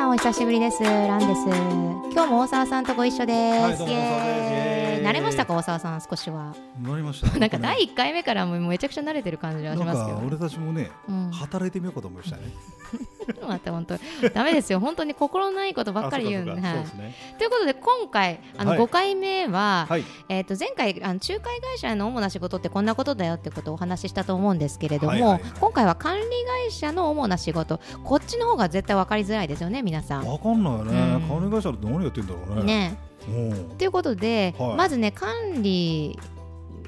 さんお久しぶりです。ランです。今日も大沢さんとご一緒です、はいどうもです慣れましたか大沢さん少しはなりました なんか第1回目からもうめちゃくちゃ慣れてる感じがしますけどなんか俺たちもね、うん働いてみようかと思いましたね。また本当ダメですよ本当に心ないことばっかり言うんで、あはいね。ということで今回あのはい5回目は、はい。えー、と前回あの仲介会社の主な仕事ってこんなことだよってことをお話ししたと思うんですけれども、はいはいはい今回は管理会社の主な仕事こっちの方が絶対分かりづらいですよね皆さん。わかんないよね。うん管理会社って何やってんだろうね。ねうん。ということで、はいまずね管理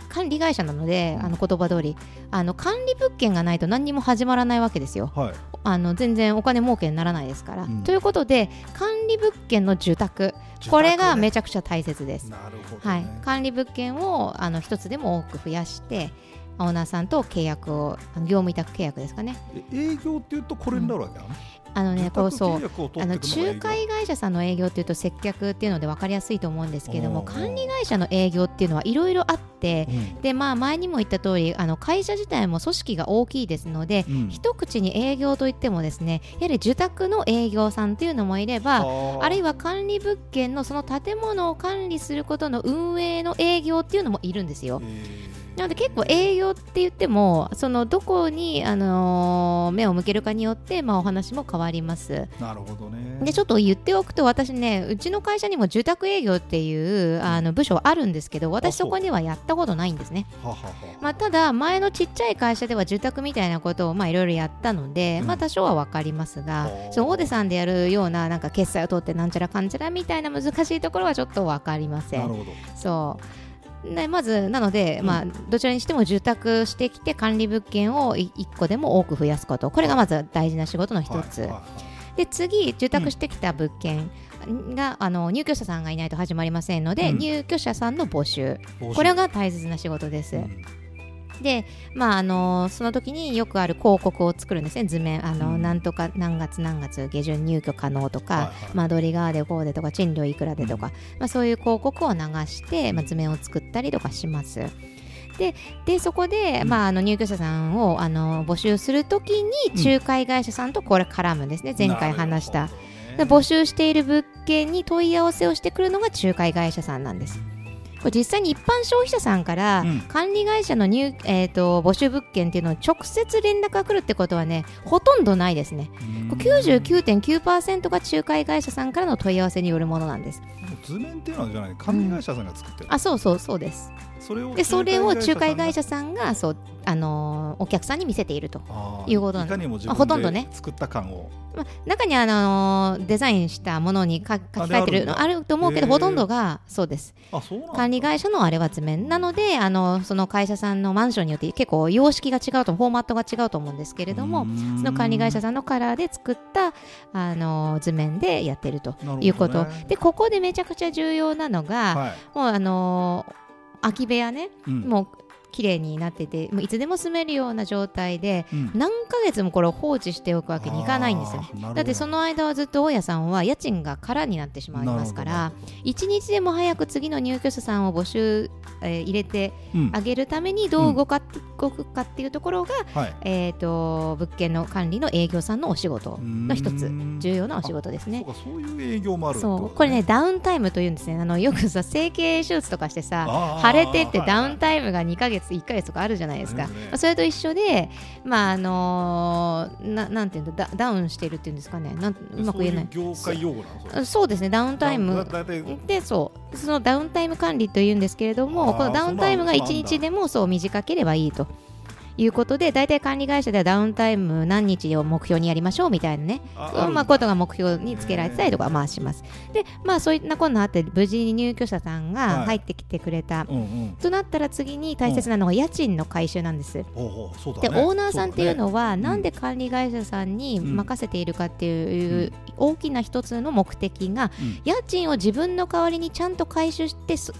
管理会社なのであの言葉通りあの管理物件がないと何にも始まらないわけですよ。はい。あの全然お金儲けにならないですから。うんということで管理物件の受託これがめちゃくちゃ大切です。なるほど、はいね。、管理物件をあの一つでも多く増やしてオーナーさんと契約を業務委託契約ですかね。え営業っていうとこれになるわけなの、あのねこうそうあの仲介会社さんの営業っていうと接客っていうので分かりやすいと思うんですけども管理会社の営業っていうのはいろいろあってうん。でまあ前にも言った通りあの会社自体も組織が大きいですのでうん。一口に営業といってもですねやはり受託の営業さんっていうのもいればあ。るいはは管理物件のその建物を管理することの運営の営業っていうのもいるんですよ。なので結構営業って言ってもそのどこに、あのー目を向けるかによって、まあ、お話も変わります。なるほどね。でちょっと言っておくと私ねうちの会社にも住宅営業っていうあの部署あるんですけど私あそこにはやったことないんですね。はははまあ、ただ前のちっちゃい会社では住宅みたいなことをまあいろいろやったので、うんまあ多少は分かりますが、その大手さんでやるようななんか決済を取ってなんちゃらかんちゃらみたいな難しいところはちょっと分かりません。なるほど。そうでまずなので、うん。まあ、どちらにしても住宅してきて管理物件を1個でも多く増やすこと。これがまず大事な仕事の一つ、はいはで次住宅してきた物件が、あの入居者さんがいないと始まりませんので、うん。入居者さんの募集。これが大切な仕事です、うんで、まああのその時によくある広告を作るんですね。図面あの、うん。なんとか何月何月下旬入居可能とか、はいはい。間取りがでこうでとか賃料いくらでとか、まあ、そういう広告を流して、まあ、図面を作ったりとかします。ででそこで、うん。まあ、あの入居者さんをあの募集するときに仲介会社さんとこれ絡むんですね、前回話した、ねで募集している物件に問い合わせをしてくるのが仲介会社さんなんです。これ実際に一般消費者さんからうん管理会社の入、えー、と募集物件っていうのを直接連絡が来るってことはねほとんどないですね。これ99.9%が仲介会社さんからの問い合わせによるものなんです。図面っていうのはじゃない管理会社さんが作ってる、あそうそうそうです。それをでそれを仲介会社社さんがそう、あのーお客さんに見せていると。いうことなんいかにも自あほとんどね。作った感を。まあ、中にあのーデザインしたものにか書き換えてるのああると思うけどほとんどがそうです。管理会社のあれは図面なのであのその会社さんのマンションによって結構様式が違うとフォーマットが違うと思うんですけれどもその管理会社さんのカラーで作ったあの図面でやってるということ、でここでめちゃくちゃ重要なのが、はい。もうあの空き部屋ね、うん。もう綺麗になっててもういつでも住めるような状態でうん。何ヶ月もこれを放置しておくわけにいかないんですよあーなるほど。だってその間はずっと大家さんは家賃が空になってしまいますかなら一日でも早く次の入居者さんを募集、えー入れてうん。あげるためにどう動か動くかっていうところが、はい。えー、と物件の管理の営業さんのお仕事の一つうん。重要なお仕事ですね。そう。いう営業もあるこれねダウンタイムというんですね。あのよくさ整形手術とかしてさ腫れてってダウンイタイムが2ヶ月1ヶ月とかあるじゃないですか、ねまあそれと一緒でまああのーななんていうんだダダウンしてるっていうんですかね。なんうまく言えない。業界用語なのそう。ですね。ダウンタイム。でそう。そのダウンタイム管理というんですけれどもこのダウンタイムが1そうなんだ。日でもそう短ければいいということで大体管理会社ではダウンタイム何日を目標にやりましょうみたいなね。あそうまあ、ことが目標につけられてたりとかまあします。でまあそういったこんなあって無事に入居者さんがはい入ってきてくれた、うんうん。となったら次に大切なのが家賃の回収なんです。ほう。ほう。そうだで、ねオーナーさんっていうのは、ん。なんで管理会社さんにうん任せているかっていう大きな一つの目的が、そうね家賃を自分の代わりにちゃんと回収してす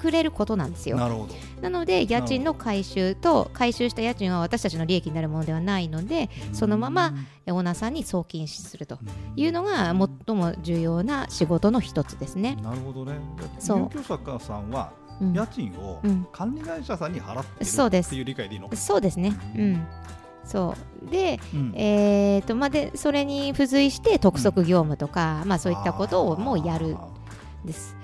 くれることなんですよ。うんなるほど。なので家賃の回収と回収した家賃は私たちの利益になるものではないのでそのままオーナーさんに送金するというのが最も重要な仕事の一つですね。なるほどね。そう。入居者さんはうん。家賃をうん。管理会社さんに払ってるそうです。っていう理解でいいのそうですね。うん。そう。で、うん、えーとまあ、でそれに付随して督促業務とか、うん、まあ、そういったことをもうやるです。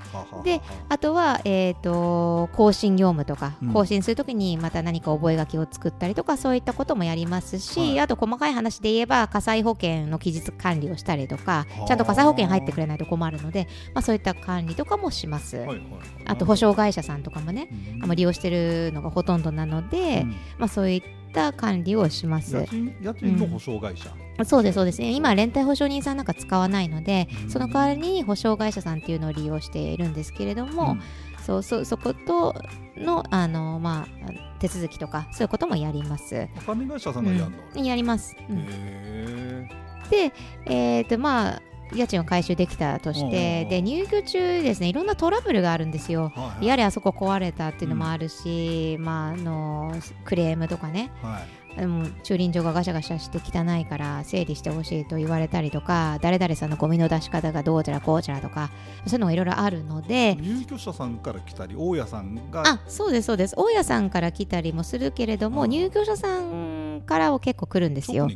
であとは、えーと、更新業務とか、更新するときにまた何か覚書を作ったりとかそういったこともやりますし、はい、あと細かい話で言えば火災保険の期日管理をしたりとかちゃんと火災保険入ってくれないと困るので、まあ、そういった管理とかもします、はいはい、あと保証会社さんとかもね、うん、利用してるのがほとんどなので、うん、まあ、そういった管理をします。家賃の保証会社、うん。そうですそうです。ね今連帯保証人さんなんか使わないのでその代わりに保証会社さんっていうのを利用しているんですけれども、うん、そうそそことのあの、まあ、手続きとかそういうこともやります。管理会社さんがやるの、うん、やります、うん、でえっ、ー、とまあ家賃を回収できたとしてで入居中ですねいろんなトラブルがあるんですよ、はいはい、やれあそこ壊れたっていうのもあるし、うん、まあ、あのクレームとかね、はい。でも駐輪場がガシャガシャして汚いから整理してほしいと言われたりとか誰々さんのゴミの出し方がどうちゃらこうちゃらとかそういうのがいろいろあるので入居者さんから来たり大家さんがあそうですそうです。大家さんから来たりもするけれども入居者さんからを結構来るんですよ。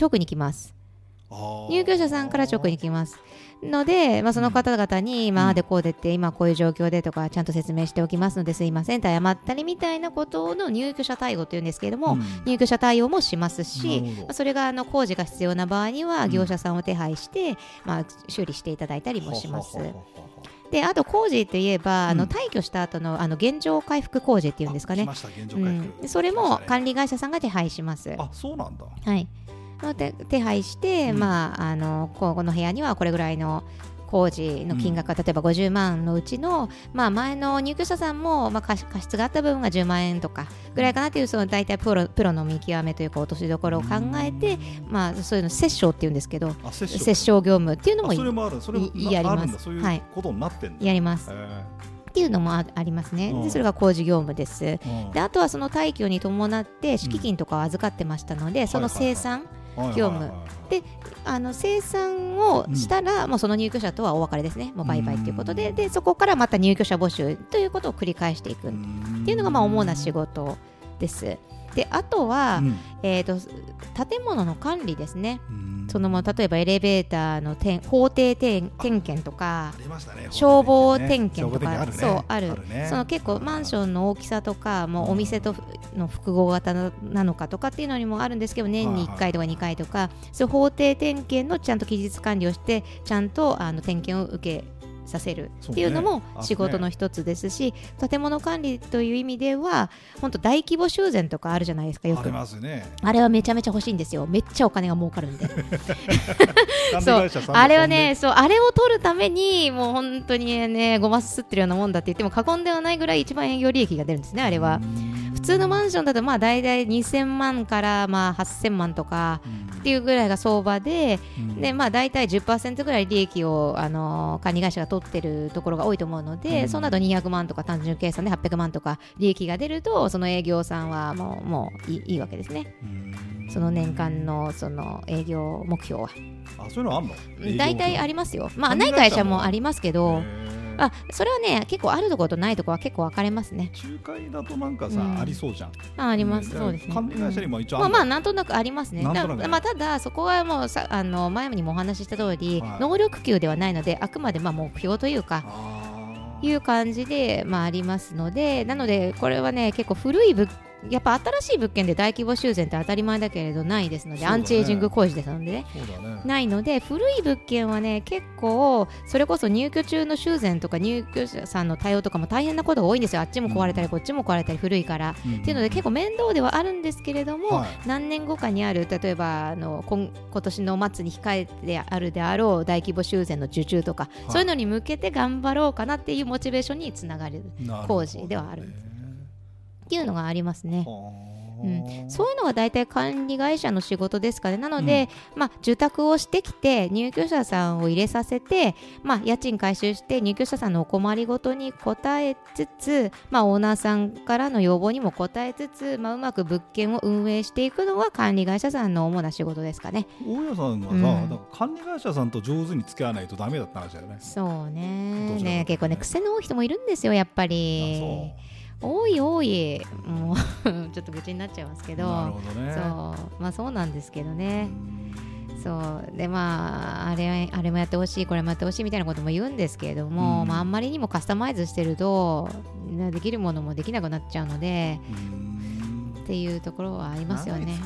直に来ます入居者さんから直に来ますので、まあ、その方々に、まあでこうでって今こういう状況でとかちゃんと説明しておきますのですいませんと謝ったりみたいなことの入居者対応というんですけれども、うん、入居者対応もしますし、まあ、それがあの工事が必要な場合には業者さんを手配して、まあ、修理していただいたりもします。であと工事といえば、うん、あの退去した後のあの現状回復工事っていうんですかね、うん、それも管理会社さんが手配します。あそうなんだ。はいの手手配して、うん、まあ、あのこの部屋にはこれぐらいの工事の金額が例えば50万のうちの、まあ、前の入居者さんも、まあ、過失があった部分が10万円とかぐらいかなというその大体プロプロの見極めというか落としどころを考えて、まあ、そういうの折衝っていうんですけど折衝業務っていうのもやります。はい、ことになってやります。っていうのもありますね、でそれが工事業務です、であとはその退去に伴って敷金とかを預かってましたので、その生産、業務、であの生産をしたら、うん、もうその入居者とはお別れですね。もうバイバイということで。でそこからまた入居者募集ということを繰り返していくっていうのがまあ主な仕事です。であとは、うん、えーと、建物の管理ですね。その例えばエレベーターの点法定点点検とか、ね、消防点検とか、ね、そうある、ね、その結構マンションの大きさとかもうお店との複合型なのかとかっていうのにもあるんですけど年に1回とか2回とか、そういう法定点検のちゃんと期日管理をしてちゃんとあの点検を受けさせるっていうのも仕事の一つですし、ね、建物管理という意味では本当大規模修繕とかあるじゃないですかよく。あね、あれはめちゃめちゃ欲しいんですよ。めっちゃお金が儲かるんで。そう。あれはねそうあれを取るためにもう本当にねごますってるようなもんだって言っても過言ではないぐらい一番営業利益が出るんですねあれは。普通のマンションだとまあ大体2000万からまあ8000万とかっていうぐらいが相場で,、でまあ、大体10%ぐらい利益をあの管理会社が取ってるところが多いと思うので、そうなると200万とか単純計算で800万とか利益が出るとその営業さんはもうもういいいわけですね。その年間のその営業目標は。あそういうのあんの？大体ありますよ。まあない会社もありますけど。あそれはね結構あるところとないところは結構分かれますね。仲介だとなんかさ、うん、ありそうじゃん。ああります、そうですね。管理会社にも一応まあまあなんとなくありますね。だまあただそこはもうさあの前にもお話しした通り、はい、能力給ではないのであくまでまあ目標というかいう感じで、まあ、ありますのでなのでこれはね結構古い物やっぱ新しい物件で大規模修繕って当たり前だけれどないですので、ね、アンチエイジング工事ですのでね、ね、ないので古い物件はね結構それこそ入居中の修繕とか入居者さんの対応とかも大変なことが多いんですよ。あっちも壊れたり、うん、こっちも壊れたり古いから、うん、っていうので結構面倒ではあるんですけれども、はい、何年後かにある例えばあの今今年の末に控えてあるであろう大規模修繕の受注とか、はい、そういうのに向けて頑張ろうかなっていうモチベーションにつながる工事ではある。んです。っていうのがありますね。うん、そういうのが大体管理会社の仕事ですかね。なので、うん、まあ、受託をしてきて入居者さんを入れさせて、まあ、家賃回収して入居者さんのお困りごとに応えつつ、まあ、オーナーさんからの要望にも応えつつ、まあ、うまく物件を運営していくのは管理会社さんの主な仕事ですかね。大家さんがさ、うん、管理会社さんと上手に付き合わないとダメだった話だよね。そうねね結構ね癖の多い人もいるんですよやっぱり。多い多い。もう ちょっと愚痴になっちゃいますけど。そう。まあそうなんですけどね。そう。でまああれあれもやってほしいこれもやってほしいみたいなことも言うんですけれども、うん。まあ、あんまりにもカスタマイズしてるとねできるものもできなくなっちゃうのでうんっていうところはありますよね。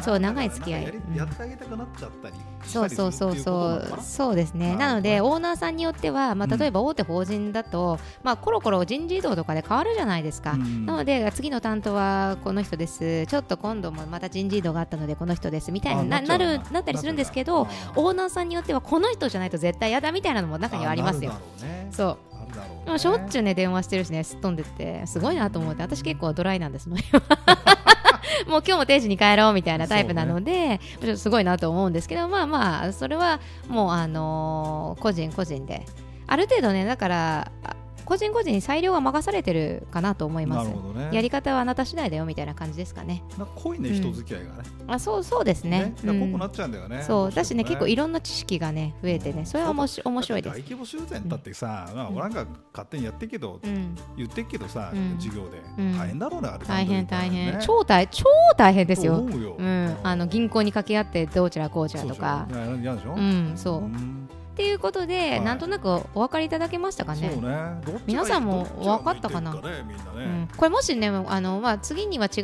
そう長い付き合い。やってあげたくなっちゃったりそうそうそうそう。そうですね。なのでオーナーさんによっては、まあ、うん。例えば大手法人だと、まあ、コロコロ人事異動とかで変わるじゃないですか、なので次の担当はこの人です。ちょっと今度もまた人事異動があったのでこの人ですみたいにななるなったりするんですけどオーナーさんによってはこの人じゃないと絶対嫌だみたいなのも中にはありますよ。そううあるだろうね。まあしょっちゅうね電話してるしねすっ飛んでって。すごいなと思って。私結構ドライなんです もう今日も定時に帰ろうみたいなタイプなので、ちょっとすごいなと思うんですけどまあまあそれはもうあのー個人個人で。ある程度ねだからあ個人個人に裁量が任されてるかなと思います。ね。やり方はあなた次第だよみたいな感じですかね。濃いねうん人付き合いがね。あそうそうですね。だから濃くうなんっちゃうんだよね。そう。だしね結構いろろんな知識がね増えてね。それはおもし面白いです。大規模修繕だってさ、まあ、うん俺なんか勝手にやってっけど、うん。言ってっけどさ、うん。授業で、うん。大変だろうねあれ大変大変、ね超大超大変ですよ。うん、あの銀行に掛け合ってどうちらこうちらとか。嫌でしょ、うんそう。うんっていうことで、はい。なんとなくお分かりいただけましたかね？そうね。皆さんも分かったかな？ねみんなうねん、これもしねあの、まあ、次には違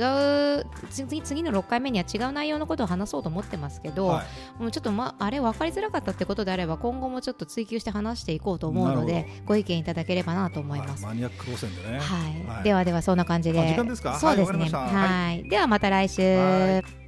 う次次の6回目には違う内容のことを話そうと思ってますけど、はい。もうちょっと、ま、あれ分かりづらかったってことであれば今後もちょっと追求して話していこうと思うのなでるご意見いただければなと思います。はい。マニアック路線でね。はい、はい。ではではそんな感じで。あ時間ですか？そうですね。はい。ではまた来週。はい